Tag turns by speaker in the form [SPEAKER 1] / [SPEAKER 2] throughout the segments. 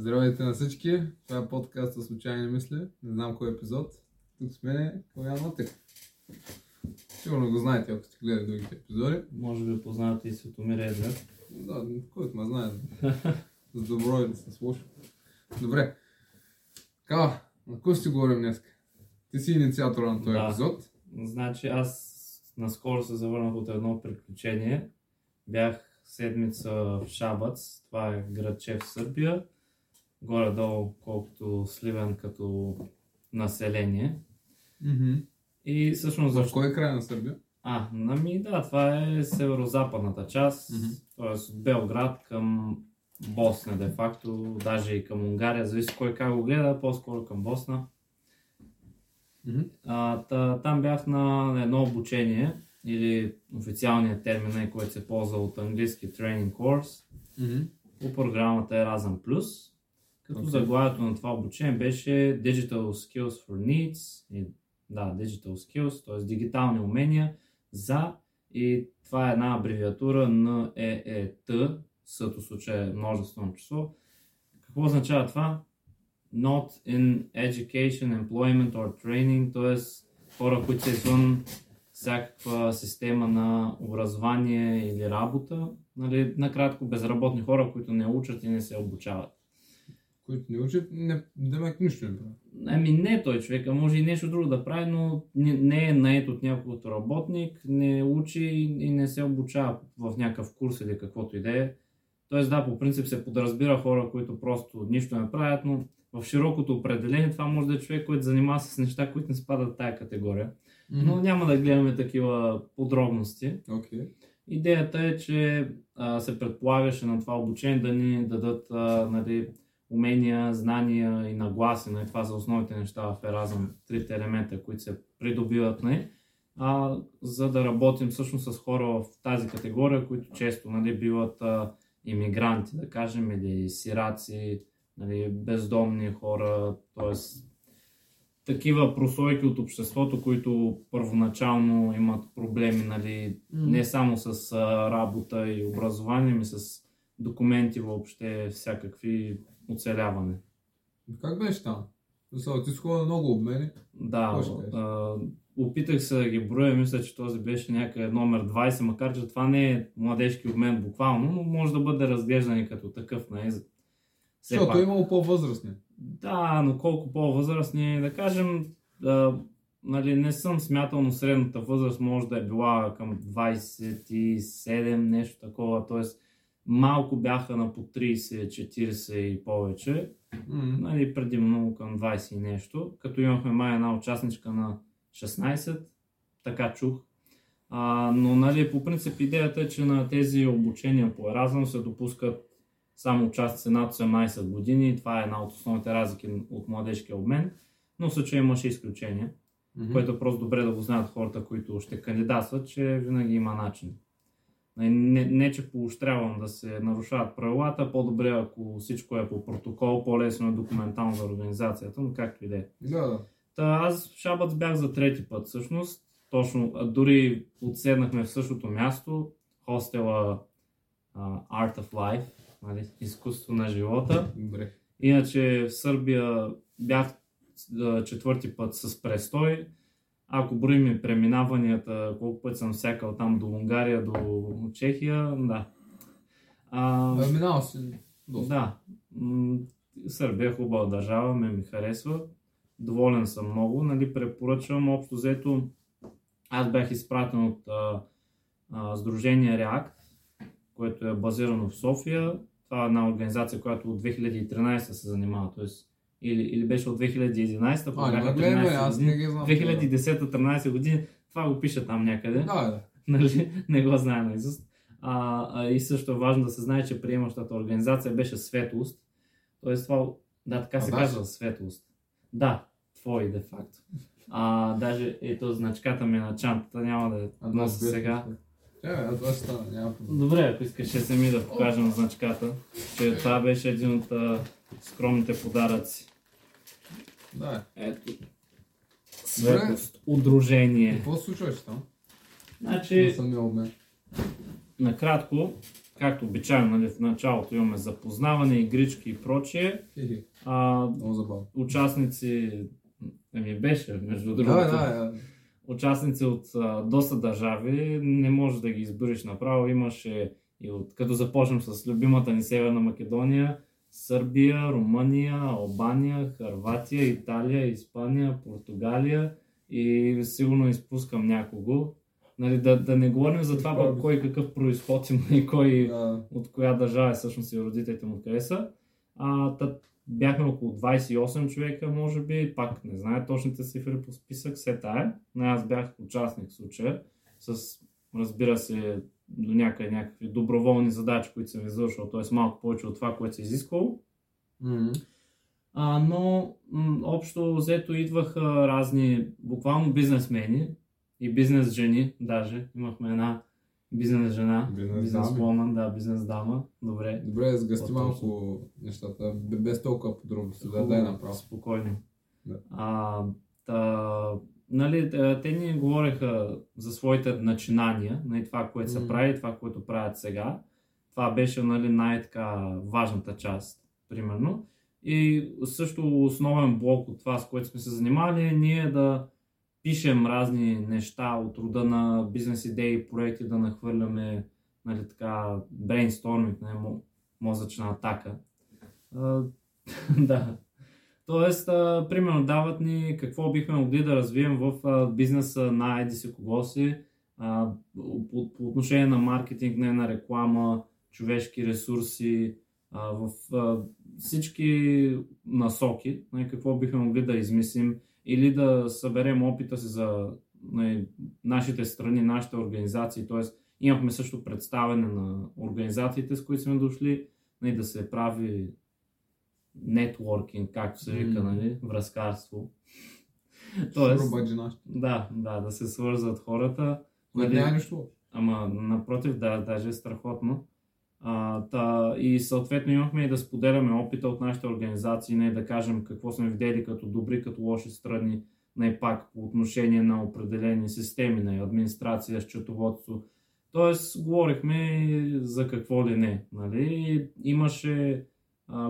[SPEAKER 1] Здравейте на всички! Това е подкаст за случайни мисли. Не знам кой е епизод. Тук с мен е Колян Матек. Сигурно го знаете, ако сте гледали другите епизоди.
[SPEAKER 2] Може би познавате и Светомир Едрев.
[SPEAKER 1] Да, който ме знае. С добро или с лошо. Добре. Така, на кой ще говорим днес? Ти си инициатора на този
[SPEAKER 2] Да.
[SPEAKER 1] епизод.
[SPEAKER 2] Значи аз наскоро се завърнах от едно приключение. Бях седмица в Шабац, това е градче в Сърбия. Горе-долу колкото Сливен като население.
[SPEAKER 1] Mm-hmm.
[SPEAKER 2] И всъщност
[SPEAKER 1] В
[SPEAKER 2] защо...
[SPEAKER 1] кой край на Сърбия?
[SPEAKER 2] А, нами да, това е северо-западната част,
[SPEAKER 1] Мгм.
[SPEAKER 2] т.е. от Белград към Босна, де факто, даже и към Унгария, зависи кой как го гледа, по-скоро към Босна.
[SPEAKER 1] Mm-hmm.
[SPEAKER 2] А, та, там бях на едно обучение, или официалният термин, е, който се ползва от английски Training Course,
[SPEAKER 1] Mm-hmm.
[SPEAKER 2] по програмата Erasmus+. Като
[SPEAKER 1] Окей.
[SPEAKER 2] заглавието на това обучение беше Digital Skills for Needs, и, да, Digital Skills, т.е. дигитални умения за, и това е една абревиатура на ЕЕТ, съто случай е множествено число. Какво означава това? Not in education, employment or training, т.е. хора, които са извън всякаква система на образование или работа, нали, накратко безработни хора, които не учат и не се обучават.
[SPEAKER 1] Които не учат, не, демек нищо не правят.
[SPEAKER 2] Ами не той човека, може и нещо друго да прави, но не, не е нает от някой работник, не учи и не се обучава в някакъв курс или каквото и да е. Тоест да, по принцип се подразбира хора, които просто нищо не правят, но в широкото определение това може да е човек, който занимава с неща, които не спадат в тая категория. Но няма да гледаме такива подробности.
[SPEAKER 1] Окей.
[SPEAKER 2] Идеята е, че а, се предполагаше на това обучение да ни дадат а, нали, умения, знания и нагласи. Нали, това са основните неща в Еразъм, трите елемента, които се придобиват, нали, а, за да работим всъщност с хора в тази категория, които често нали, биват а, иммигранти, да кажем, или сираци, нали, бездомни хора, т.е. такива прослойки от обществото, които първоначално имат проблеми, нали, не само с а, работа и образование, ми с документи въобще, всякакви оцеляване.
[SPEAKER 1] Как беше там? Мисля, ти схода много обмени.
[SPEAKER 2] Да, а, опитах се да ги броя, мисля, че този беше някъде номер 20, макар че това не е младежки обмен буквално, но може да бъде разглеждан и като такъв. Нали? Все
[SPEAKER 1] Защото
[SPEAKER 2] пак.
[SPEAKER 1] е имало по-възрастни.
[SPEAKER 2] Да, но колко по-възрастни, да кажем, да, нали, не съм смятал, но средната възраст може да е била към 27, нещо такова, т.е. малко бяха на по 30, 40 и повече,
[SPEAKER 1] М.
[SPEAKER 2] нали, предимно към 20 и нещо, като имахме май една участничка на 16, така чух. А, но нали, по принцип идеята е, че на тези обучения по Еразъм се допускат само участници над 18 години. Това е една от основните разлики от младежкия обмен. Но в случая имаше изключение,
[SPEAKER 1] Мгм.
[SPEAKER 2] което е просто добре да го знаят хората, които ще кандидатстват, че винаги има начин. Не, не, не че поощрявам да се нарушават правилата, по-добре ако всичко е по протокол, по-лесно е документално за организацията, но както и да е.
[SPEAKER 1] Да.
[SPEAKER 2] Та, аз в Шабац бях за трети път всъщност. Точно, дори отседнахме в същото място, хостела а, Art of Life, нали, изкуство на живота.
[SPEAKER 1] Добре.
[SPEAKER 2] Иначе в Сърбия бях четвърти път с престой. Ако броим преминаванията, колко път съм сякал там до Унгария, до Чехия, да. А,
[SPEAKER 1] А, минал си доста.
[SPEAKER 2] да. Сърбия е хубава държава, ме ми харесва. Доволен съм много. Нали, препоръчвам общо взето. Аз бях изпратен от а, а, Сдружение React, което е базирано в София. Това е една организация, която от 2013 се занимава. Тоест, или, или беше от 2011,
[SPEAKER 1] А,
[SPEAKER 2] бяха
[SPEAKER 1] не гледаме,
[SPEAKER 2] 13
[SPEAKER 1] аз
[SPEAKER 2] години.
[SPEAKER 1] не ги знам.
[SPEAKER 2] 2010-13 години. Това го пише там някъде
[SPEAKER 1] Да, да.
[SPEAKER 2] нали, не го знае наизуст. А, а, и също е важно да се знае, че приемащата организация беше Светлост. Тоест това, да, така
[SPEAKER 1] А,
[SPEAKER 2] се
[SPEAKER 1] да.
[SPEAKER 2] казва Светлост. Да, твой де факто. А, даже ето значката ми е на чантата, няма да я
[SPEAKER 1] А,
[SPEAKER 2] нося
[SPEAKER 1] да,
[SPEAKER 2] сега.
[SPEAKER 1] А това ще стане, няма проблем.
[SPEAKER 2] Добре, ако искаш ще сами да покажем значката, че това беше един от а, скромните подаръци.
[SPEAKER 1] Да.
[SPEAKER 2] Ето. Светлост, удружение.
[SPEAKER 1] Какво се случваше там? На
[SPEAKER 2] Значи, накратко, както обичайно, нали, в началото имаме запознаване, игрички и прочие. А,
[SPEAKER 1] Много забавно.
[SPEAKER 2] участници, ами беше, между другото,
[SPEAKER 1] Да, да, да.
[SPEAKER 2] участници от а, доста държави, не можеш да ги избереш направо. Имаше и от, като започнем с любимата ни Северна Македония, Сърбия, Румъния, Албания, Харватия, Италия, Испания, Португалия и сигурно изпускам някого. Нали, да, да не говорим за това пък кой какъв происход има и кой
[SPEAKER 1] Да.
[SPEAKER 2] от коя държава е всъщност и родителите му откъде са. А, та, бяхме около 28 човека, може би, пак не знае точните цифри по списък, все тая. Но аз бях участник в случая, с, разбира се, до някъде някакви доброволни задачи, които съм извършвал, т.е. малко повече от това, което се изисквало.
[SPEAKER 1] Мгм.
[SPEAKER 2] А, но м- общо взето идваха разни, буквално бизнесмени и бизнес жени, даже. Имахме една бизнес жена,
[SPEAKER 1] Бизнес
[SPEAKER 2] woman, да, бизнес дама. Добре.
[SPEAKER 1] Добре, сгъсти малко нещата, бе- без толкова подробности, да дай направо.
[SPEAKER 2] Спокойно.
[SPEAKER 1] Да.
[SPEAKER 2] А, та, нали, те- те ни говореха за своите начинания, нали, това, което са
[SPEAKER 1] Мгм.
[SPEAKER 2] прави, това, което правят сега. Това беше нали, най-така важната част, примерно. И също основен блок от това, с което сме се занимавали, е ние да пишем разни неща от рода на бизнес идеи, проекти, да нахвърляме нали, така, брейнсторминг, нали, мо- мозъчна атака. Да. Тоест, а, примерно, дават ни какво бихме могли да развием в а, бизнеса на еди кого си, а, по, по отношение на маркетинг, не на реклама, човешки ресурси, а, в а, всички насоки, нали, какво бихме могли да измислим или да съберем опита си за нали, нашите страни, нашите организации, т.е. имахме също представяне на организациите, с които сме дошли, нали, да се прави нетворкинг, както се вика,
[SPEAKER 1] М.
[SPEAKER 2] нали, връзкарство. Тоест, да, да, да се свързват хората. Нали,
[SPEAKER 1] няма нищо.
[SPEAKER 2] Ама напротив, да, даже е страхотно. А, та, и съответно имахме и да споделяме опита от нашите организации, не да кажем какво сме видели като добри, като лоши страни, не пак по отношение на определени системи на администрация, счетоводство. Тоест, говорихме за какво ли не. Нали? Имаше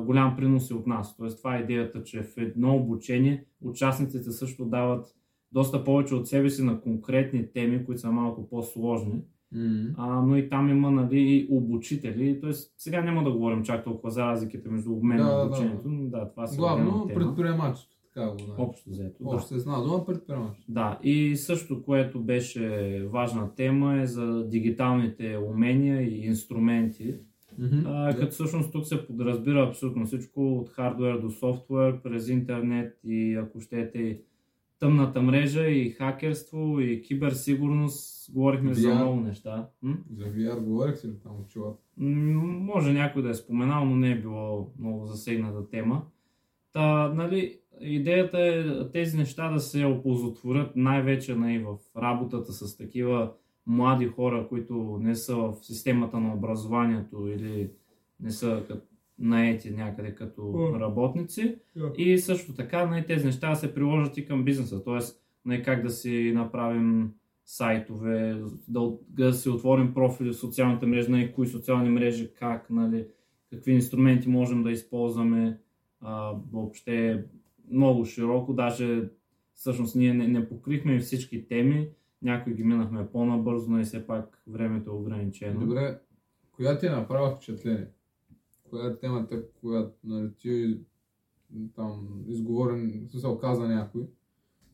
[SPEAKER 2] голям принос и от нас. Тоест, това е идеята, че в едно обучение участниците също дават доста повече от себе си на конкретни теми, които са малко по-сложни.
[SPEAKER 1] Мгм.
[SPEAKER 2] А, но и там има нали, и обучители. Тоест, сега няма да говорим чак толкова за разликите между обмена
[SPEAKER 1] Да,
[SPEAKER 2] и
[SPEAKER 1] да,
[SPEAKER 2] обучението. но Да, това са
[SPEAKER 1] Главно предприемачество, така го знаем.
[SPEAKER 2] Общо взето. Да.
[SPEAKER 1] Още се знае дума предприемачество.
[SPEAKER 2] Да, и също, което беше важна тема е за дигиталните умения и инструменти.
[SPEAKER 1] Мгм.
[SPEAKER 2] А, като всъщност тук се подразбира абсолютно всичко от хардвер до софтуер, през интернет и ако щете и тъмната мрежа и хакерство и киберсигурност. Говорихме за
[SPEAKER 1] VR.
[SPEAKER 2] много неща. М?
[SPEAKER 1] За VR говорих си ли там?
[SPEAKER 2] М, Може някой да е споменал, но не е било много засегната тема. Та, нали, идеята е тези неща да се оползотворят най-вече нали, в работата с такива млади хора, които не са в системата на образованието или не са наети някъде като работници. И също така нали, тези неща се приложат и към бизнеса. Тоест, нали, как да си направим сайтове, да, си отворим профили в социалните мрежи, нали, кои социални мрежи, как, нали, какви инструменти можем да използваме. А, въобще много широко, даже всъщност ние не, не покрихме всички теми, някои ги минахме по-набързо, но и все пак времето е ограничено.
[SPEAKER 1] Добре, коя ти е направила впечатление? Коя е темата, която нали, ти там изговорен, в смисъл каза някой,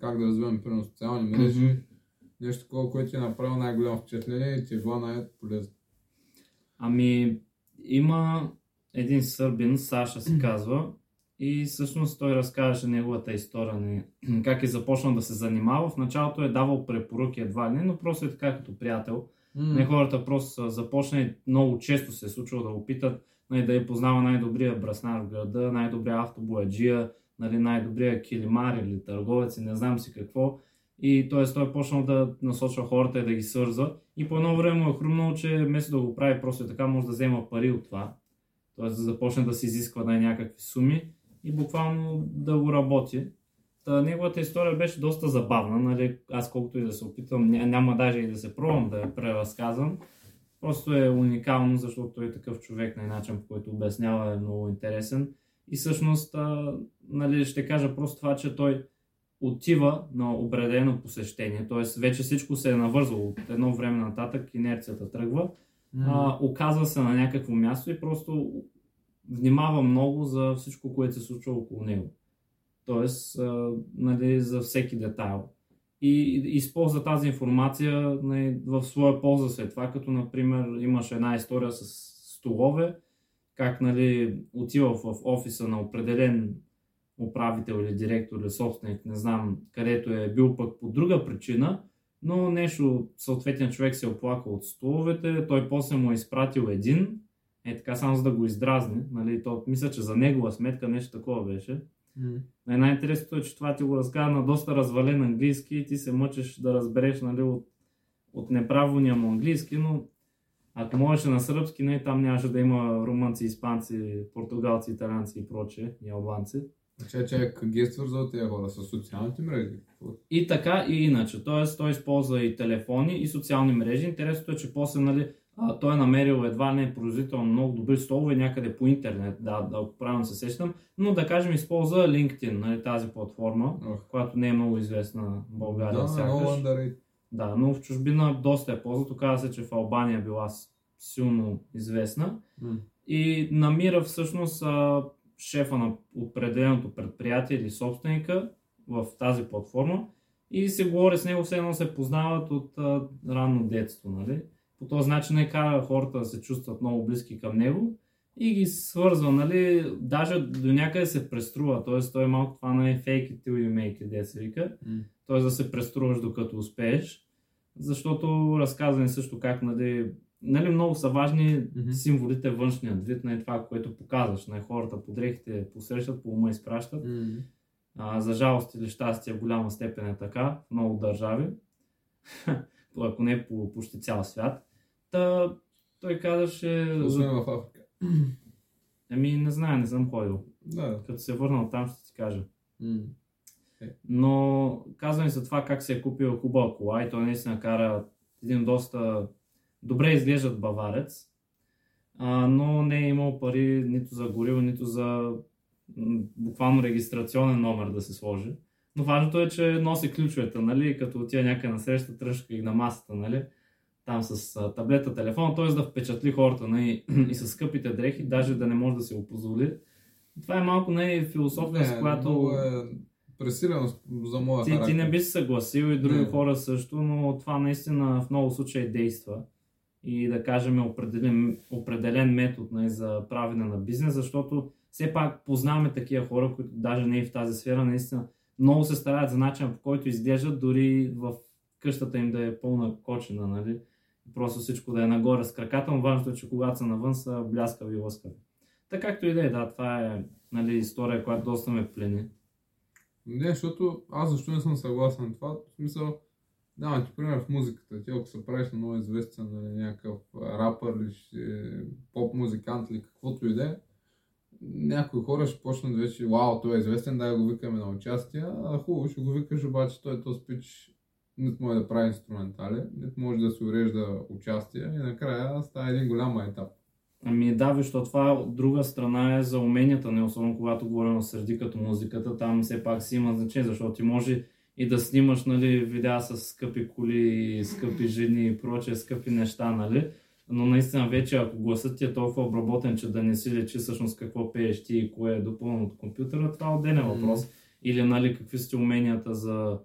[SPEAKER 1] как да развиваме примерно социални мрежи,
[SPEAKER 2] Мгм.
[SPEAKER 1] нещо такова, което ти е направило най-голямо впечатление и ти е било най-полезно.
[SPEAKER 2] Ами, има един сърбин, Саша се казва, и всъщност той разказваше неговата история, не, как е започнал да се занимава. В началото е давал препоръки едва ли не, но просто е така като приятел. Не хората просто са започнали, много често се е случвало да го питат, нали, да я познава най-добрия браснар в града, най-добрия автобояджия, нали, най-добрия килимар или търговец и не знам си какво. И т.е. той е почнал да насочва хората и да ги свързва. И по едно време му е хрумнало, че вместо да го прави просто е така, може да взема пари от това. Т.е. да започне да се изисква на някакви суми и буквално да го работи. Та, неговата история беше доста забавна, нали? аз колкото и да се опитвам, ня- няма даже и да се пробвам да я преразказвам. Просто е уникално, защото той е такъв човек, на начин по който обяснява е много интересен. И всъщност, а, нали, ще кажа просто това, че той отива на определено посещение, т.е. вече всичко се е навързало от едно време нататък, инерцията тръгва, а, оказва се на някакво място и просто внимава много за всичко, което се случва около него. Тоест, нали, за всеки детайл. И, използва тази информация нали, в своя полза след това, като например имаш една история с столове, как нали, отива в офиса на определен управител или директор или собственик, не знам, където е бил пък по друга причина, но нещо, съответният човек се е оплакал от столовете, той после му е изпратил един, е така само за да го издразни, нали, то, мисля, че за негова сметка нещо такова беше. Mm. Най-интересното е, че това ти го разказва на доста развален английски и ти се мъчиш да разбереш нали, от, от неправилния му английски, но ако можеше на сръбски, не, там нямаше да има румънци, испанци, португалци, италианци и прочее, и албанци.
[SPEAKER 1] Че, че как ги е свързал тези хора с социалните мрежи?
[SPEAKER 2] И така, и иначе. Тоест, той използва и телефони, и социални мрежи. Интересното е, че после, нали, а, той е намерил едва не производително много добри столове някъде по интернет, да, да правилно се сещам, но да кажем използва LinkedIn, нали, тази платформа,
[SPEAKER 1] Ох.
[SPEAKER 2] която не е много известна в България.
[SPEAKER 1] Да,
[SPEAKER 2] сякаш.
[SPEAKER 1] много underrated.
[SPEAKER 2] Да, но в чужбина доста е ползва. Оказва се, че в Албания била силно известна.
[SPEAKER 1] М.
[SPEAKER 2] И намира всъщност а, шефа на определеното предприятие или собственика в тази платформа и се говори с него, все едно се познават от а, ранно детство. Нали? По този начин не кара хората да се чувстват много близки към него и ги свързва, нали, даже до някъде се преструва, т.е. той е малко това на fake it till you make it, се вика
[SPEAKER 1] М.
[SPEAKER 2] т.е. да се преструваш докато успееш, защото разказване също как нали, нали, много са важни
[SPEAKER 1] Мгм.
[SPEAKER 2] символите външният вид на това, което показваш. На хората по дрехите посрещат, по ума изпращат.
[SPEAKER 1] М.
[SPEAKER 2] А, за жалост или щастие в голяма степен е така в много държави, ако не по почти цял свят. Та, той казаше,
[SPEAKER 1] Освен в Африка.
[SPEAKER 2] ами не знае, не съм ходил.
[SPEAKER 1] Да.
[SPEAKER 2] Като се върна от там ще ти кажа.
[SPEAKER 1] М.
[SPEAKER 2] Но казвам за това как се е купил хубава кола и той наистина кара един доста добре изглеждат баварец, а, но не е имал пари нито за гориво, нито за буквално регистрационен номер да се сложи. Но важното е, че носи ключовете, нали, като отида някъде на среща, тръжка ги на масата, нали, там с а, таблета, телефон, т.е. да впечатли хората нали, и с скъпите дрехи, даже да не може да се го позволи. Това е малко не философия, с която...
[SPEAKER 1] е пресилено за моя
[SPEAKER 2] Ти,
[SPEAKER 1] характер.
[SPEAKER 2] ти не би се съгласил и други
[SPEAKER 1] Не.
[SPEAKER 2] хора също, но това наистина в много случаи действа. И да кажем определен, определен метод нали, за правене на бизнес, защото все пак познаваме такива хора, които даже не и в тази сфера, наистина много се стараят за начин по който изглеждат, дори в къщата им да е пълна кочина, нали? Просто всичко да е нагоре с краката, но важното е, че когато са навън са бляскави и лъскави. Така както и да е, да, това е нали, история, която доста ме плени.
[SPEAKER 1] Не, защото аз защо не съм съгласен на това? В смисъл, давам ти пример в музиката. Ти ако се правиш на много известен нали, някакъв рапър или поп музикант или каквото и да е, някои хора ще почнат вече, вау, той е известен, дай го викаме на участие, а хубаво ще го викаш, обаче той този спич нито може да прави инструментали, нито може да се урежда участие и накрая става един голям етап.
[SPEAKER 2] Ами да, защото това от друга страна е за уменията, не особено когато говорим среди като музиката, там все пак си има значение, защото ти може и да снимаш нали, видеа с скъпи коли, скъпи жени и прочее, скъпи неща, нали? Но наистина вече ако гласът ти е толкова обработен, че да не си лечи всъщност какво пееш ти и кое е допълнено от компютъра, това е отделен въпрос. Или нали, какви са ти уменията за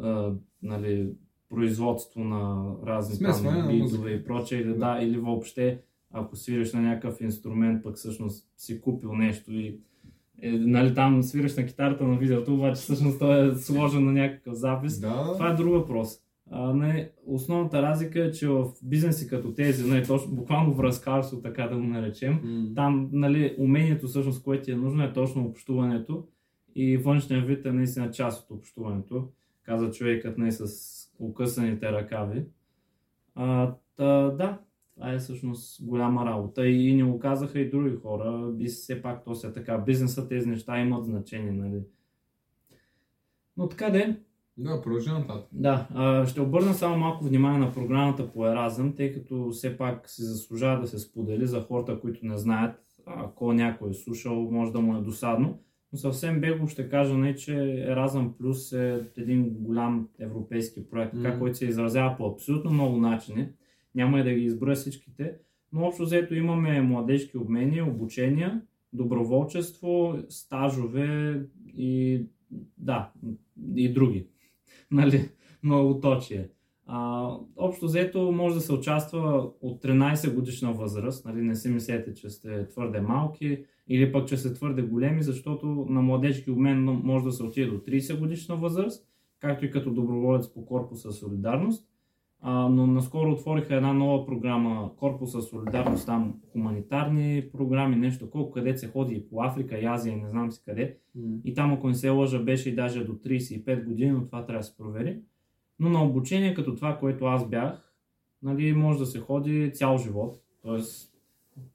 [SPEAKER 2] а, нали, производство на разни
[SPEAKER 1] Смесване
[SPEAKER 2] там битове и прочее, или,
[SPEAKER 1] Да.
[SPEAKER 2] да, или въобще ако свириш на някакъв инструмент, пък всъщност си купил нещо и е, нали, там свириш на китарата на видеото, обаче всъщност той е сложен на някакъв запис.
[SPEAKER 1] Да,
[SPEAKER 2] Това е друг въпрос. А, не, основната разлика е, че в бизнеси като тези, не, точно, буквално връзкарство, така да го наречем,
[SPEAKER 1] М.
[SPEAKER 2] там нали, умението, всъщност, което ти е нужно, е точно общуването и външният вид е наистина част от общуването, каза човекът не с окъсаните ръкави. А, та, да, това е всъщност голяма работа и, и ни го казаха и други хора и все пак то се е така. Бизнеса тези неща имат значение, нали. Но така де,
[SPEAKER 1] Да, продължи нататък.
[SPEAKER 2] Да, а, ще обърна само малко внимание на програмата по Еразъм, тъй като все пак се заслужава да се сподели за хората, които не знаят. Ако някой е слушал, може да му е досадно. Съвсем бегло ще кажа, не, че Еразъм Плюс е един голям европейски проект, така,
[SPEAKER 1] Мгм.
[SPEAKER 2] който се изразява по абсолютно много начини. Няма и да ги изброя всичките, но общо взето имаме младежки обмени, обучения, доброволчество, стажове и да, и други. Нали, многоточие. А, общо взето може да се участва от 13 годишна възраст, нали, не си мислете, че сте твърде малки или пък, че сте твърде големи, защото на младежки обмен може да се отиде до 30 годишна възраст, както и като доброволец по Корпуса Солидарност. А, но наскоро отвориха една нова програма Корпуса Солидарност, там хуманитарни програми, нещо такова, където се ходи и по Африка, и Азия, и не знам си къде. И там, ако не се лъжа, беше и даже до 35 години, но това трябва да се провери. Но на обучение като това, което аз бях, нали, може да се ходи цял живот. Тоест,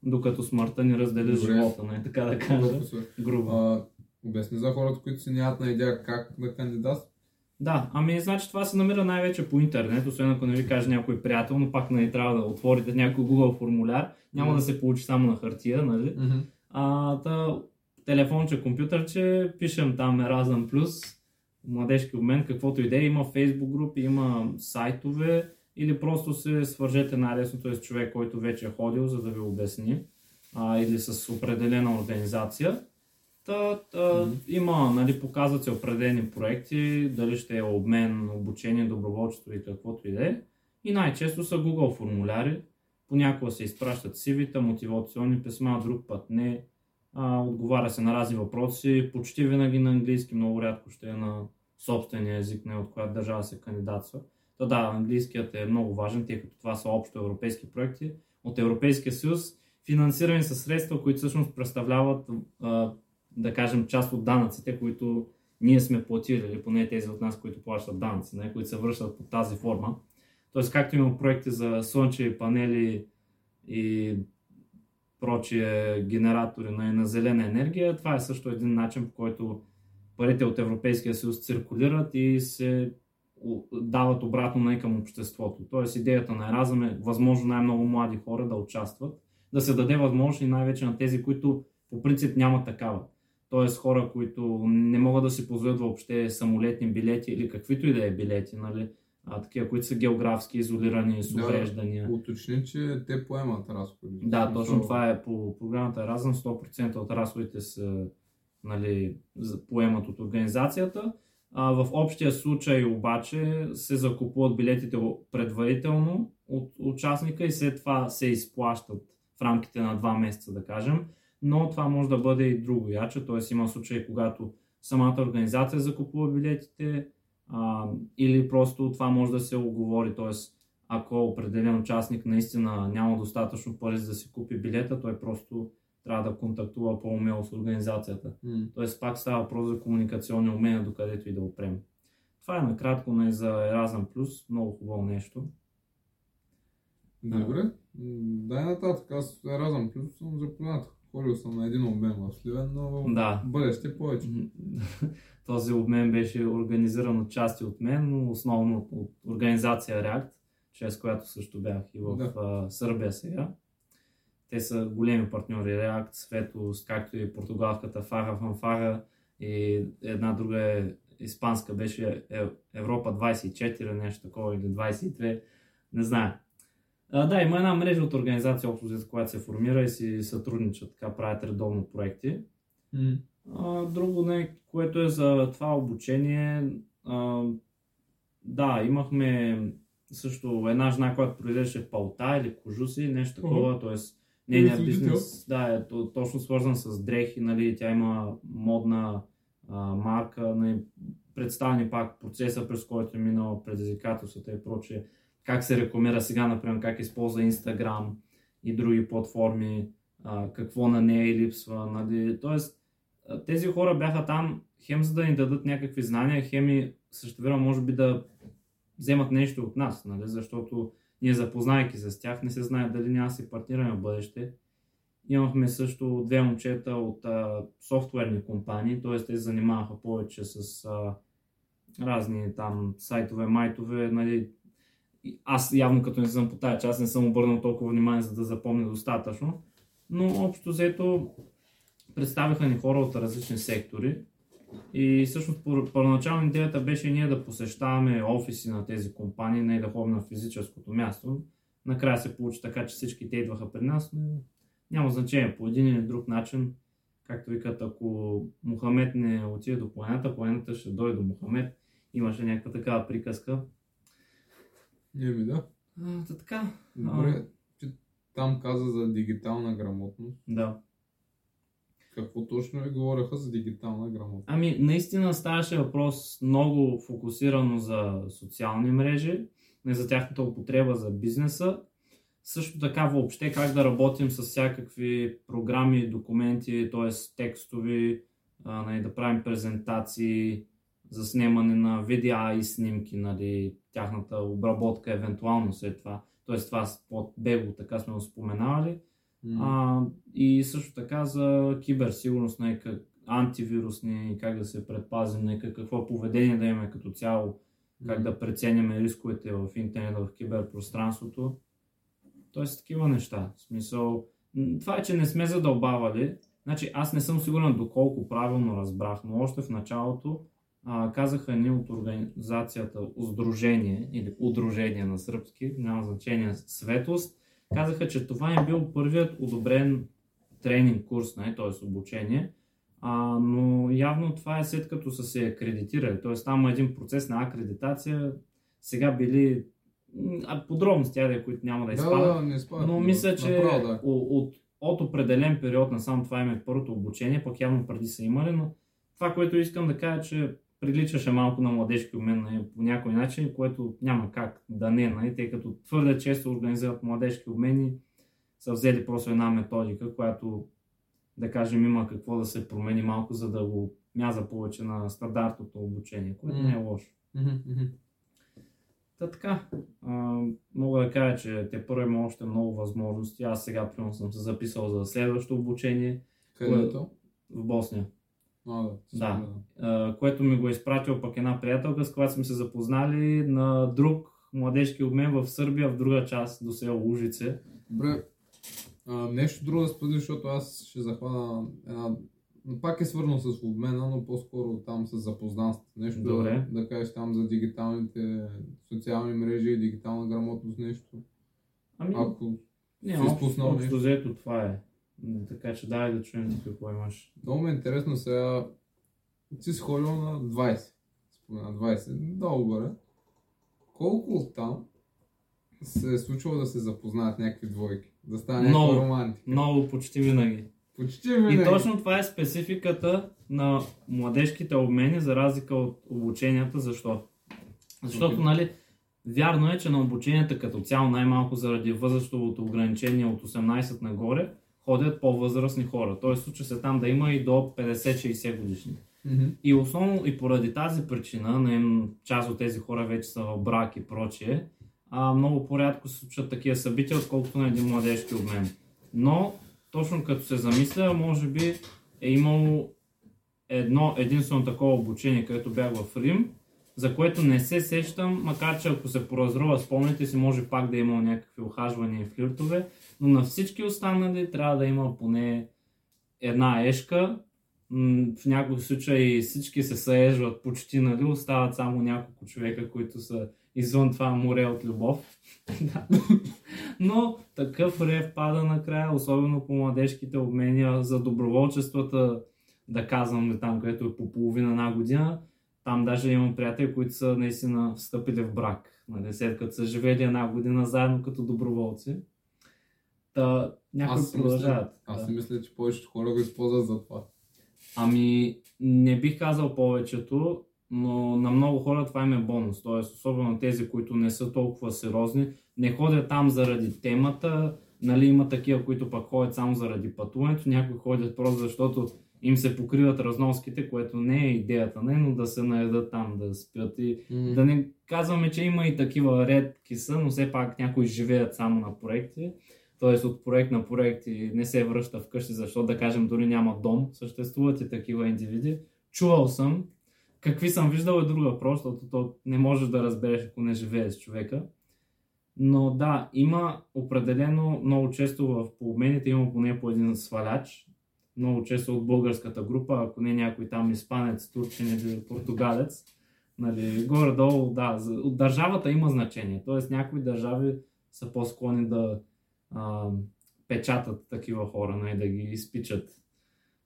[SPEAKER 2] докато смъртта ни раздели
[SPEAKER 1] Добре.
[SPEAKER 2] живота, нали, така да кажа. Грубо.
[SPEAKER 1] А, обясни за хората, които си нямат на идея как да кандидат.
[SPEAKER 2] Да, ами значи това се намира най-вече по интернет, освен ако не ви каже някой приятел, но пак нали, трябва да отворите някой Google формуляр. Няма
[SPEAKER 1] Мгм.
[SPEAKER 2] да се получи само на хартия, нали? А, та, телефонче, компютърче, пишем там Erasmus Plus, младежки обмен, каквото и да е. Има фейсбук групи, има сайтове или просто се свържете най-лесното с човек, който вече е ходил, за да ви обясни. А, или с определена организация. Та, та,
[SPEAKER 1] Мгм.
[SPEAKER 2] Има, нали, показват се определени проекти, дали ще е обмен, обучение, доброволчество и каквото и да е. И най-често са Google формуляри. Понякога се изпращат CV-та, мотивационни писма, друг път не. Отговаря се на разни въпроси, почти винаги на английски, много рядко ще е на собствения език, не от която държава се кандидатства. Та да, английският е много важен, тъй като това са общо европейски проекти от Европейския съюз, финансирани със средства, които всъщност представляват, да кажем, част от данъците, които ние сме платили, или поне тези от нас, които плащат данъци, не, които се връщат по тази форма. Тоест, както има проекти за слънчеви панели и прочие генератори на, на зелена енергия, това е също един начин, по който парите от Европейския съюз циркулират и се дават обратно не към обществото. Тоест идеята на Еразъм е възможно най-много млади хора да участват, да се даде възможност и най-вече на тези, които по принцип нямат такава. Тоест хора, които не могат да си позволят въобще самолетни билети или каквито и да е билети, нали? А, такива, които са географски изолирани, с
[SPEAKER 1] Да.
[SPEAKER 2] увреждания.
[SPEAKER 1] Уточни, че те поемат разходи.
[SPEAKER 2] Да, точно това е по програмата Еразъм. 100% от разходите са, нали, поемат от организацията. А, в общия случай обаче се закупуват билетите предварително от участника и след това се изплащат в рамките на 2 месеца, да кажем. Но това може да бъде и друго яче, т.е. има случаи, когато самата организация закупува билетите а, или просто това може да се оговори, т.е ако определен участник наистина няма достатъчно пари за да си купи билета, той просто трябва да контактува по-умело с организацията.
[SPEAKER 1] М.
[SPEAKER 2] Тоест пак става въпрос за комуникационни умения, докъдето и да опрем. Това е накратко не за Erasmus Plus, много хубаво нещо.
[SPEAKER 1] Добре, дай нататък. Аз Еразъм Плюс съм запознат. Ходил съм на един обмен в Сливен, но
[SPEAKER 2] Да.
[SPEAKER 1] бъдеще повече.
[SPEAKER 2] Този обмен беше организиран от части от мен, но основно от, организация React, чрез която също бях и в
[SPEAKER 1] Да.
[SPEAKER 2] Сърбия сега. Те са големи партньори React, Светост, както и португалската Фара Фанфара и една друга е испанска беше Е- Европа 24, нещо такова или 22, не знае. А, да, има една мрежа от организации, общо взето, която се формира и си сътрудничат, така правят редовно проекти.
[SPEAKER 1] М.
[SPEAKER 2] А, друго, не, което е за това обучение, а, да, имахме също една жена, която произвеждаше палта или кожуси, нещо такова, т.е. нейният бизнес да, е то- точно свързан с дрехи, нали, тя има модна а, марка, нали, представени пак процеса, през който е минала предизвикателствата и прочее, как се рекламира сега, например, как използва Instagram и други платформи, а, какво на нея липсва, нали, а, тези хора бяха там хем за да ни дадат някакви знания, хем и също време може би да вземат нещо от нас, нали? защото ние запознайки се с тях, не се знае дали няма си партнираме в бъдеще. Имахме също две момчета от а, софтуерни компании, т.е. те занимаваха повече с а, разни там сайтове, майтове, нали, аз явно като не съм по тая част, не съм обърнал толкова внимание, за да запомня достатъчно, но общо взето представиха ни хора от различни сектори и всъщност пър- първоначално идеята беше ние да посещаваме офиси на тези компании, не да ходим на физическото място. Накрая се получи така, че всички те идваха при нас, но няма значение по един или друг начин. Както викат, ако Мухамед не отиде до планета, планета ще дойде до Мухамед. Имаше някаква такава приказка.
[SPEAKER 1] Еми да.
[SPEAKER 2] А, та така.
[SPEAKER 1] Добре, че там каза за дигитална грамотност.
[SPEAKER 2] Да.
[SPEAKER 1] Какво точно ви говореха за дигитална грамотност?
[SPEAKER 2] Ами, наистина ставаше въпрос много фокусирано за социални мрежи, не за тяхната употреба за бизнеса. Също така въобще как да работим с всякакви програми, документи, т.е. текстови, нали, да правим презентации, за снимане на видеа и снимки, нали, тяхната обработка евентуално след това. Т.е. това под бего, така сме го споменавали. А, и също така за киберсигурност, как, антивирусни, как да се предпазим, нали, какво поведение да имаме като цяло, как да преценяме рисковете в интернет, в киберпространството. Тоест такива неща. В смисъл, това е, че не сме задълбавали. Значи аз не съм сигурен доколко правилно разбрах, но още в началото а, казаха ни от организацията Сдружение или Удружение на сръбски, няма значение, Светост, казаха, че това е бил първият одобрен тренинг курс, не, т.е. обучение, а, но явно това е след като са се акредитирали, т.е. там има един процес на акредитация, сега били а, подробности, айде, които няма да
[SPEAKER 1] да,
[SPEAKER 2] изпадат,
[SPEAKER 1] да, не спада.
[SPEAKER 2] но мисля, че
[SPEAKER 1] Направо, да.
[SPEAKER 2] от, от определен период насам това им е първото обучение, пък явно преди са имали, но това, което искам да кажа, че приличаше малко на младежки обмен нали, по някой начин, което няма как да не, нали, тъй като твърде често организират младежки обмени, са взели просто една методика, която да кажем има какво да се промени малко, за да го мяза повече на стандартното обучение, което не е лошо. Та така, а, мога да кажа, че те първо има още много възможности. Аз сега, примерно, съм се записал за следващо обучение
[SPEAKER 1] Къде е
[SPEAKER 2] в Босния.
[SPEAKER 1] А, да.
[SPEAKER 2] Да. което ми го е изпратил пък една приятелка, с която сме се запознали на друг младежки обмен в Сърбия, в друга част до село Лужице.
[SPEAKER 1] Добре, а, нещо друго да споделиш, защото аз ще захвана една... но Пак е свързано с обмена, но по-скоро там с запознанство. Нещо
[SPEAKER 2] Добре.
[SPEAKER 1] да, да кажеш там за дигиталните социални мрежи и дигитална грамотност, нещо.
[SPEAKER 2] Ами,
[SPEAKER 1] Ако
[SPEAKER 2] не, общо, общо взето това е. Така че дай да чуем ти какво имаш.
[SPEAKER 1] много ме е интересно сега, си сходил на 20, спомена 20, долу горе. Колко от там се е случвало да се запознаят някакви двойки? Да стане
[SPEAKER 2] Много.
[SPEAKER 1] романтика?
[SPEAKER 2] Много почти винаги.
[SPEAKER 1] Почти винаги.
[SPEAKER 2] И точно това е спецификата на младежките обмени, за разлика от обученията. Защо? Защото,
[SPEAKER 1] Окей.
[SPEAKER 2] нали, вярно е, че на обученията като цяло, най-малко заради възрастовото ограничение от 18 нагоре, ходят по-възрастни хора. Тоест, случва се там да има и до 50-60 годишни.
[SPEAKER 1] Мгм.
[SPEAKER 2] И основно и поради тази причина, на част от тези хора вече са в брак и прочие, а, много по-рядко се случват такива събития, отколкото на един младежки обмен. Но, точно като се замисля, може би е имало едно единствено такова обучение, където бях в Рим, за което не се сещам, макар че ако се поразрува спомните си, може пак да е имало някакви охажвания и флиртове, но на всички останали трябва да има поне една ешка, в някои случаи всички се съежват почти, нали, остават само няколко човека, които са извън това море от любов. Но такъв рев пада накрая, особено по младежките обмения за доброволчествата, да казвам там, където е по половина една година. Там даже имам приятели, които са наистина встъпили в брак. Нали, след като са живели една година заедно като доброволци. Та, някои
[SPEAKER 1] Аз си мисля,
[SPEAKER 2] продължават.
[SPEAKER 1] аз
[SPEAKER 2] да.
[SPEAKER 1] си мисля, че повечето хора го използват за това.
[SPEAKER 2] Ами, не бих казал повечето, но на много хора това им е бонус. Тоест, особено тези, които не са толкова сериозни, не ходят там заради темата, нали има такива, които пък ходят само заради пътуването, някои ходят просто защото им се покриват разноските, което не е идеята, не, но да се наедат там, да спят и да не казваме, че има и такива редки са, но все пак някои живеят само на проекти. Т.е. от проект на проект и не се връща вкъщи, защото да кажем дори няма дом. Съществуват и такива индивиди. Чувал съм, какви съм виждал е друг въпрос, защото то не можеш да разбереш, ако не живееш с човека. Но да, има определено много често в по обмените има поне по един сваляч, много често от българската група, ако не някой там испанец, турчин или португалец. Нали, горе-долу, да, от държавата има значение. Тоест някои държави са по-склонни да а, печатат такива хора, нали, да ги изпичат.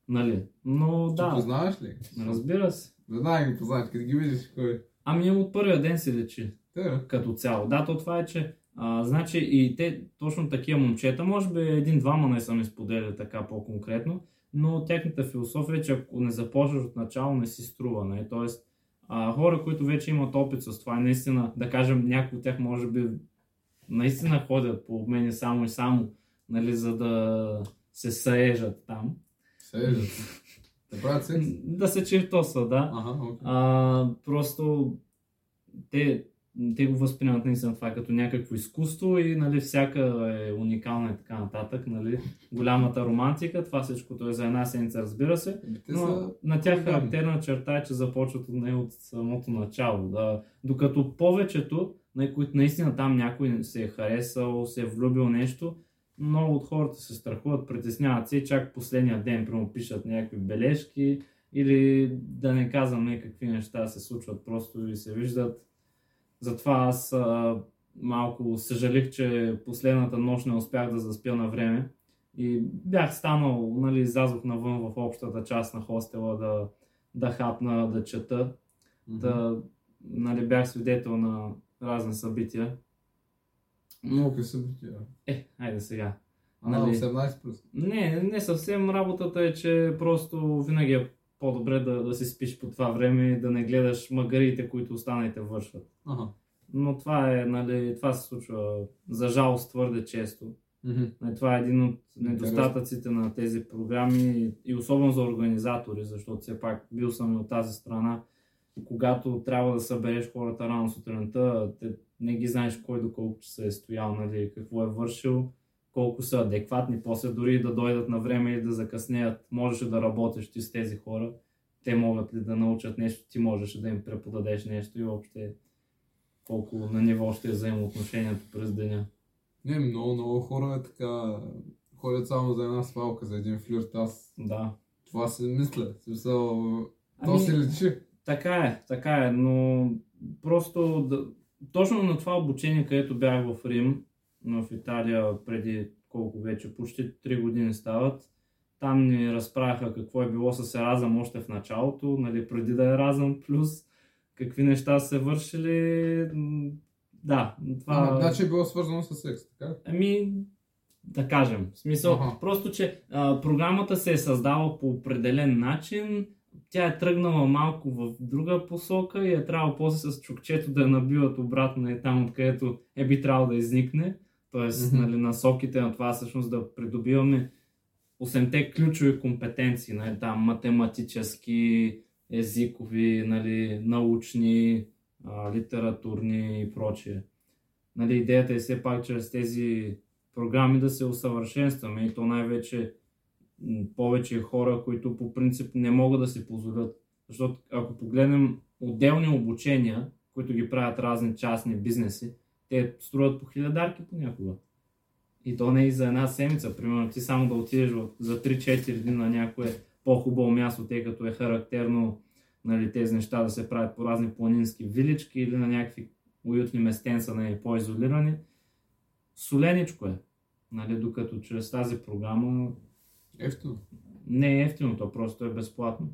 [SPEAKER 2] Нали. Но да.
[SPEAKER 1] Ти познаваш ли?
[SPEAKER 2] Разбира се.
[SPEAKER 1] Веднага ги познаваш, като ги видиш кой.
[SPEAKER 2] Ами от първия ден се лечи.
[SPEAKER 1] Те,
[SPEAKER 2] като цяло. Да, то това е, че а, значи и те, точно такива момчета, може би един-двама не съм изподеляли така по-конкретно, но тяхната философия е, че ако не започнеш от начало, не си струва. Не? Нали? Тоест, а, хора, които вече имат опит с това, наистина, да кажем, някои от тях може би наистина ходят по обмени само и само, нали, за да се съежат там.
[SPEAKER 1] Съежат. Да правят секс?
[SPEAKER 2] Да се чертосва, да.
[SPEAKER 1] Ага, okay.
[SPEAKER 2] а, просто те те го възприемат наистина това като някакво изкуство и нали, всяка е уникална и така нататък. Нали. Голямата романтика, това всичкото е за една седмица, разбира се. Но са... на тях характерна черта е, че започват от нея от самото начало. Да. Докато повечето, нали, които наистина там някой се е харесал, се е влюбил нещо, много от хората се страхуват, притесняват се и чак последния ден прямо пишат някакви бележки или да не казвам някакви неща се случват просто и се виждат затова аз а, малко съжалих, че последната нощ не успях да заспя на време. И бях станал, нали, излязох навън в общата част на хостела да, да хапна, да чета. Mm-hmm. Да, нали, бях свидетел на разни събития.
[SPEAKER 1] Но... Какви събития?
[SPEAKER 2] Е, айде сега.
[SPEAKER 1] А, нали... 18 плюс?
[SPEAKER 2] Не, не съвсем. Работата е, че просто винаги е по-добре да, да си спиш по това време и да не гледаш магарите, които останалите вършват.
[SPEAKER 1] Ага.
[SPEAKER 2] Но това е, нали, това се случва за жалост твърде често.
[SPEAKER 1] Mm-hmm.
[SPEAKER 2] Това е един от недостатъците на тези програми и особено за организатори, защото все пак бил съм и от тази страна. Когато трябва да събереш хората рано сутринта, те не ги знаеш кой до колко часа е стоял, нали, какво е вършил, колко са адекватни, после дори да дойдат на време и да закъснеят, можеш да работиш ти с тези хора, те могат ли да научат нещо, ти можеш да им преподадеш нещо и въобще колко на ниво ще е взаимоотношението през деня.
[SPEAKER 1] Не, много, много хора е така, ходят само за една свалка, за един флирт. Аз
[SPEAKER 2] да.
[SPEAKER 1] това си мисля. Смисъл, ами, то се лечи.
[SPEAKER 2] Така е, така е, но просто да, точно на това обучение, където бях в Рим, в Италия преди колко вече, почти 3 години стават, там ни разправяха какво е било с Еразъм още в началото, нали, преди да е Еразъм плюс какви неща са се вършили. Да, това...
[SPEAKER 1] А, значи е било свързано с секс, така?
[SPEAKER 2] Ами, да кажем. В смисъл, ага. просто, че а, програмата се е създала по определен начин, тя е тръгнала малко в друга посока и е трябвало после с чукчето да я набиват обратно и там, откъдето е би трябвало да изникне. Тоест, mm-hmm. нали, насоките на това всъщност да придобиваме 8-те ключови компетенции, нали, там математически, езикови, нали, научни, а, литературни и прочие. Нали, идеята е все пак чрез тези програми да се усъвършенстваме и то най-вече повече хора, които по принцип не могат да си позволят. Защото ако погледнем отделни обучения, които ги правят разни частни бизнеси, те струват по хилядарки понякога. И то не и за една седмица. Примерно ти само да отидеш за 3-4 дни на някое по-хубаво място, тъй като е характерно нали, тези неща да се правят по разни планински вилички или на някакви уютни местенца, нали, по-изолирани. Соленичко е. Нали, докато чрез тази програма...
[SPEAKER 1] Ефтино.
[SPEAKER 2] Не е ефтино, то просто е безплатно.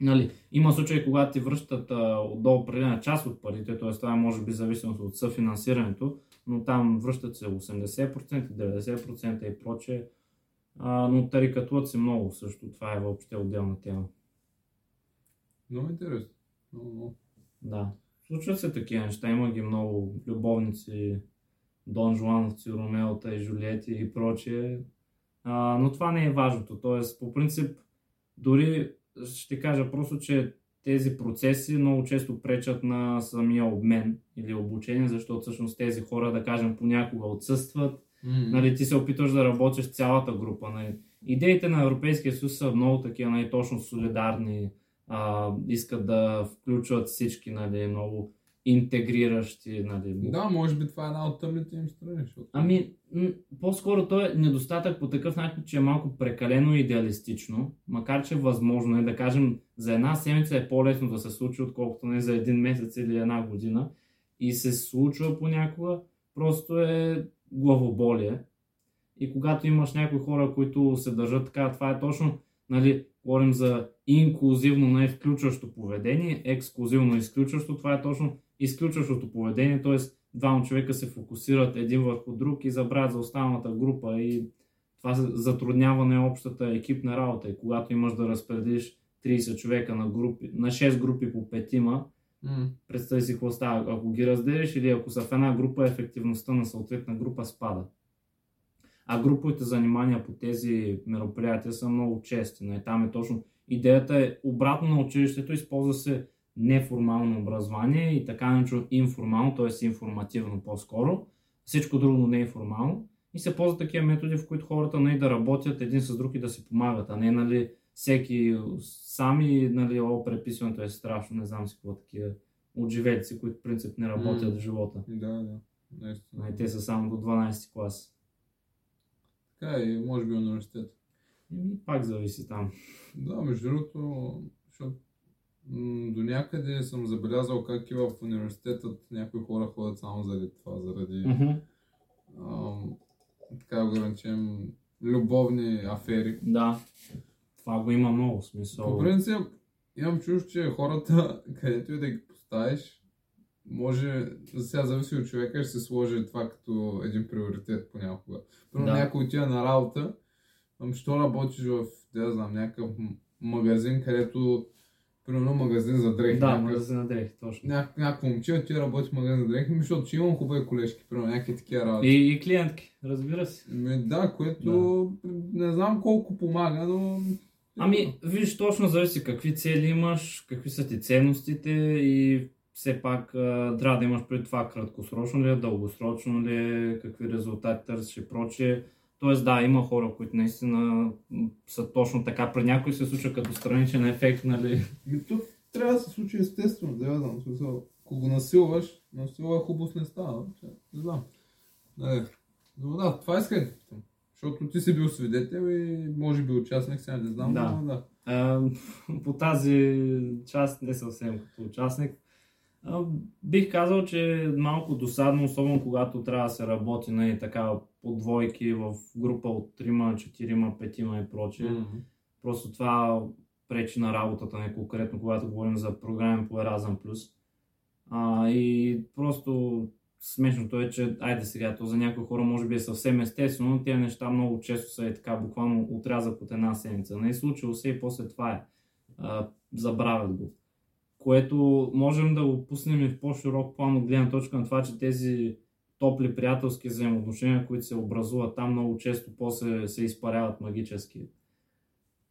[SPEAKER 2] Нали, има случаи, когато ти връщат а, до определена част от парите, т.е. това е може би зависимост от съфинансирането, но там връщат се 80%, 90% и прочее. А, но тарикатуват се много също. Това е въобще отделна тема.
[SPEAKER 1] Много интересно. Много, много.
[SPEAKER 2] Да. Случват се такива неща. Има ги много любовници, Дон Жуановци, Ромеота и Жулиети и прочие. А, но това не е важното. Тоест, по принцип, дори ще кажа просто, че тези процеси много често пречат на самия обмен или обучение, защото всъщност тези хора, да кажем, понякога отсъстват. Mm-hmm. Нали, ти се опитваш да работиш цялата група. Нали. Идеите на Европейския съюз са много такива, нали, точно солидарни, а, искат да включват всички, нали, много интегриращи, нали.
[SPEAKER 1] Да, може би това е една от тъмните им страни. Защото...
[SPEAKER 2] Ами, м- по-скоро то е недостатък по такъв начин, че е малко прекалено идеалистично, макар че възможно е да кажем за една седмица е по-лесно да се случи, отколкото не за един месец или една година. И се случва понякога, просто е главоболие. И когато имаш някои хора, които се държат така, това е точно, нали, говорим за инклюзивно, не включващо поведение, ексклюзивно изключващо, това е точно изключващото поведение, т.е. двама човека се фокусират един върху друг и забравят за останалата група и това затрудняване общата екипна работа. И когато имаш да разпределиш 30 човека на, групи, на 6 групи по петима,
[SPEAKER 1] М.
[SPEAKER 2] представи си какво става. Ако ги разделиш или ако са в една група, ефективността на съответна група спада. А груповите занимания по тези мероприятия са много чести. Но и там е точно идеята е обратно на училището, използва се неформално образование и така наречено информално, т.е. информативно по-скоро. Всичко друго не е формално. И се ползват такива методи, в които хората нали, да работят един с друг и да си помагат, а не нали, всеки сами, нали, о, преписването е страшно, не знам си какво такива отживелици, които в принцип не работят
[SPEAKER 1] М.
[SPEAKER 2] в живота.
[SPEAKER 1] Да, да. Наистина.
[SPEAKER 2] Нали, те са само до 12 клас.
[SPEAKER 1] Така и може би университет.
[SPEAKER 2] И пак зависи там.
[SPEAKER 1] Да, между другото, защото до някъде съм забелязал как и в университетът някои хора ходят само заради това, заради
[SPEAKER 2] Мгм.
[SPEAKER 1] ам, така да го наречем любовни афери.
[SPEAKER 2] Да. Това го има много
[SPEAKER 1] По
[SPEAKER 2] смисъл.
[SPEAKER 1] принцип, имам чуш, че хората, където и да ги поставиш, може, сега зависи от човека, ще се сложи това като един приоритет понякога. Първо
[SPEAKER 2] Да.
[SPEAKER 1] някой отида на работа, ам, що работиш в, да знам, някакъв магазин, където, примерно магазин за дрехи.
[SPEAKER 2] Да,
[SPEAKER 1] някакъв-
[SPEAKER 2] магазин на дрехи, точно.
[SPEAKER 1] Ня- някакво момче отида работи в магазин за дрехи, защото че имам хубави колежки, примерно някакви такива работи.
[SPEAKER 2] И, и клиентки, разбира се.
[SPEAKER 1] Ми, да, което не знам колко помага, но...
[SPEAKER 2] Ами, виж, точно зависи какви цели имаш, какви са ти ценностите и все пак а, трябва да имаш преди това краткосрочно ли е, дългосрочно ли е, какви резултати търсиш и прочее. Тоест, да, има хора, които наистина са точно така. При някой се случва като страничен ефект, нали?
[SPEAKER 1] Ми, тук трябва да се случи естествено, да я знам, смисъл, ако го насилваш, насилва хубост не става, не знам. Не, но да, това исках да питам. Защото ти си бил свидетел и може би участник, сега не знам,
[SPEAKER 2] Да.
[SPEAKER 1] но да.
[SPEAKER 2] А, по тази част не съвсем като участник. А, бих казал, че е малко досадно, особено когато трябва да се работи на така по двойки в група от 3, 4, 5 и прочее.
[SPEAKER 1] М.
[SPEAKER 2] Просто това пречи на работата не конкретно, когато говорим за програми по Erasmus+. А, и просто смешното е, че айде сега, то за някои хора може би е съвсем естествено, но тези неща много често са е така буквално отрязък от една седмица. Не е случило се и после това е. А, забравят го. Което можем да го пуснем и в по-широк план от гледна точка на това, че тези топли приятелски взаимоотношения, които се образуват там, много често после се изпаряват магически.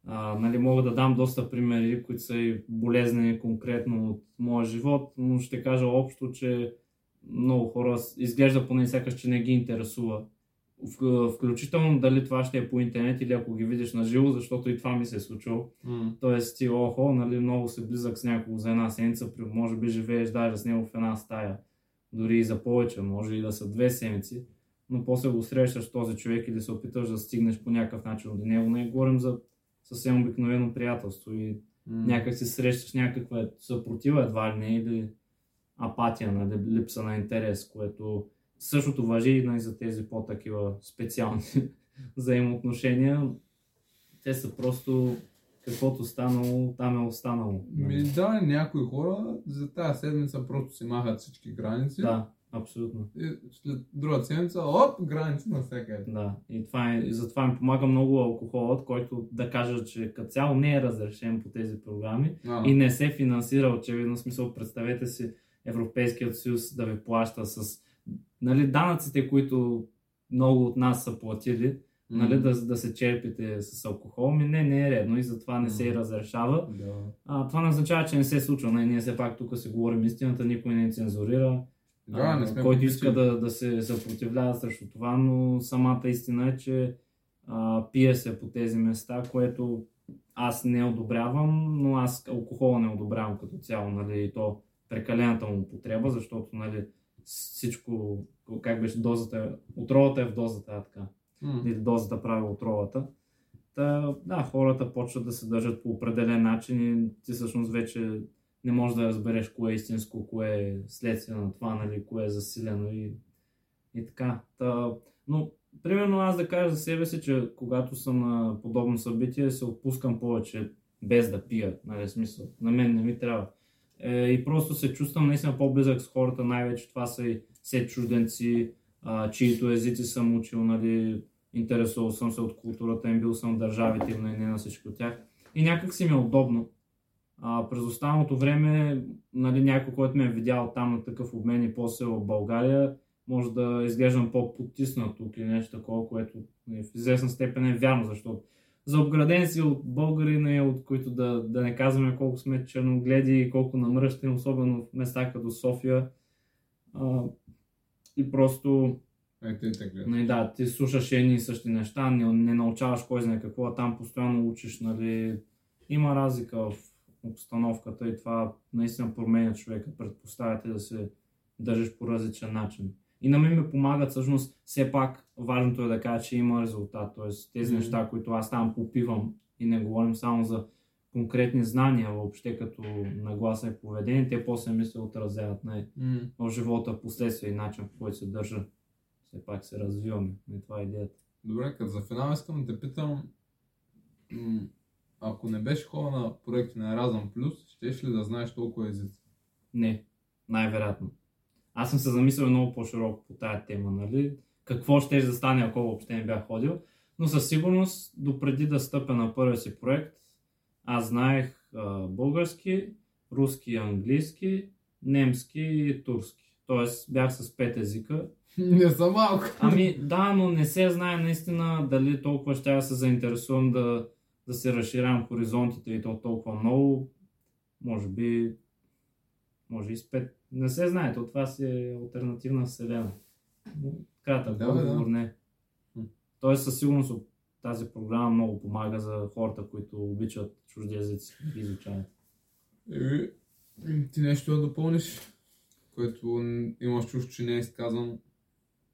[SPEAKER 2] А, нали, мога да дам доста примери, които са и болезнени конкретно от моя живот, но ще кажа общо, че много хора изглежда поне сякаш, че не ги интересува. Включително дали това ще е по интернет или ако ги видиш на живо, защото и това ми се е случило.
[SPEAKER 1] М.
[SPEAKER 2] Тоест ти, охо, нали, много се близък с някого за една седмица, може би живееш даже с него в една стая, дори и за повече, може и да са две седмици, но после го срещаш този човек или се опиташ да стигнеш по някакъв начин до него. Не говорим за съвсем обикновено приятелство и
[SPEAKER 1] М.
[SPEAKER 2] някак си срещаш някаква съпротива едва ли не или апатия, нали, липса на интерес, което същото въжи и нали, за тези по-такива специални взаимоотношения. Те са просто каквото станало, там е останало.
[SPEAKER 1] Ми, да, някои хора за тази седмица просто си махат всички граници.
[SPEAKER 2] Да, абсолютно.
[SPEAKER 1] И след друга седмица, оп, граници навсякъде.
[SPEAKER 2] Да, и, това е, и затова ми помага много алкохолът, който да кажа, че като цяло не е разрешен по тези програми
[SPEAKER 1] А,
[SPEAKER 2] и не се финансира очевидно. Смисъл, представете си Европейският съюз да ви плаща с нали, данъците, които много от нас са платили. Нали, да, да се черпите с алкохол. Ми не, не е редно и затова не се разрешава.
[SPEAKER 1] Да.
[SPEAKER 2] А, това не означава, че не се случва. Нали, ние все пак тук си говорим истината, никой не цензурира.
[SPEAKER 1] Да,
[SPEAKER 2] а,
[SPEAKER 1] не сме
[SPEAKER 2] който иска да, да се съпротивлява срещу това, но самата истина е, че а, пие се по тези места, което аз не одобрявам, но аз алкохола не одобрявам като цяло, нали, и то прекалената му употреба, защото нали, всичко, как беше дозата, отровата е в дозата, а така.
[SPEAKER 1] М.
[SPEAKER 2] Или дозата прави отровата. Та, да, хората почват да се държат по определен начин и ти всъщност вече не можеш да разбереш кое е истинско, кое е следствие на това, нали, кое е засилено и, и така. Та, но, примерно аз да кажа за себе си, че когато съм на подобно събитие, се отпускам повече без да пия, нали, смисъл. На мен не ми трябва. Е, и просто се чувствам наистина по-близък с хората, най-вече това са и все чужденци, а, чието езици съм учил, нали, интересувал съм се от културата им, бил съм в държавите им, не на всички от тях. И някак си ми е удобно. А, през останалото време, нали, някой, който ме е видял там на такъв обмен и после в България, може да изглеждам по-потиснат тук или нещо такова, което нали, в известна степен е вярно, защото за обграден си от българи, нали, от които да, да не казваме колко сме черногледи и колко намръщени, особено в места като София. А, и просто
[SPEAKER 1] Е, те те гледат.
[SPEAKER 2] Нали, да, ти слушаш едни и същи неща, не, не научаваш кой знае какво, а там постоянно учиш, нали. Има разлика в обстановката и това наистина променя човека, предпоставя те да се държиш по различен начин. И на мен ми помагат всъщност, все пак важното е да кажа, че има резултат, т.е. тези
[SPEAKER 1] Мгм.
[SPEAKER 2] неща, които аз там попивам и не говорим само за конкретни знания въобще като нагласа и поведение, те после ми се отразяват на
[SPEAKER 1] М.
[SPEAKER 2] в живота в последствие и начин по който се държа. Все пак се развиваме. И това е идеята.
[SPEAKER 1] Добре, като за финал искам да те питам, ако не беше хора на проекти на Erasmus Plus, щеш ли да знаеш толкова езици?
[SPEAKER 2] Не, най-вероятно. Аз съм се замислил много по-широко по тая тема, нали? Какво ще да стане, ако въобще не бях ходил. Но със сигурност, допреди да стъпя на първия си проект, аз знаех а, български, руски, английски, немски и турски. Тоест бях с пет езика.
[SPEAKER 1] Не са малко.
[SPEAKER 2] Ами да, но не се знае наистина дали толкова ще да се заинтересувам да, да се разширявам хоризонтите и то толкова много. Може би, може и с пет. Не се знае, то това си е альтернативна вселена. Но Кратък
[SPEAKER 1] Да, бе, да.
[SPEAKER 2] отговор не. Тоест със сигурност тази програма много помага за хората, които обичат чужди езици и изучават.
[SPEAKER 1] Еми, ти нещо да допълниш, което имаш чувство, че не е изказано,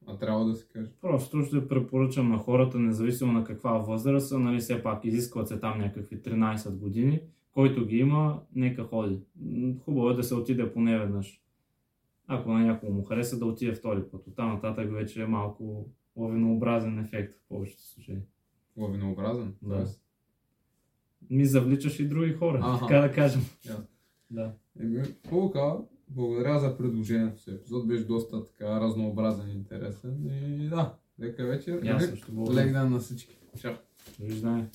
[SPEAKER 1] а трябва да се каже.
[SPEAKER 2] Просто ще препоръчам на хората, независимо на каква възраст са, нали все пак изискват се там някакви 13 години, който ги има, нека ходи. Хубаво е да се отиде поне веднъж. Ако на някого му хареса, да отиде втори път. Оттам нататък вече е малко лавинообразен ефект в повечето случаи.
[SPEAKER 1] Лавинообразен.
[SPEAKER 2] Да.
[SPEAKER 1] тоест.
[SPEAKER 2] Ми завличаш и други хора,
[SPEAKER 1] Аха.
[SPEAKER 2] така да кажем.
[SPEAKER 1] Ясно.
[SPEAKER 2] Да.
[SPEAKER 1] Еми. Благодаря за предложението си. Епизод беше доста така разнообразен и интересен. И да, лека вечер. Лек-. Лек ден на всички. Чао.
[SPEAKER 2] Виждане.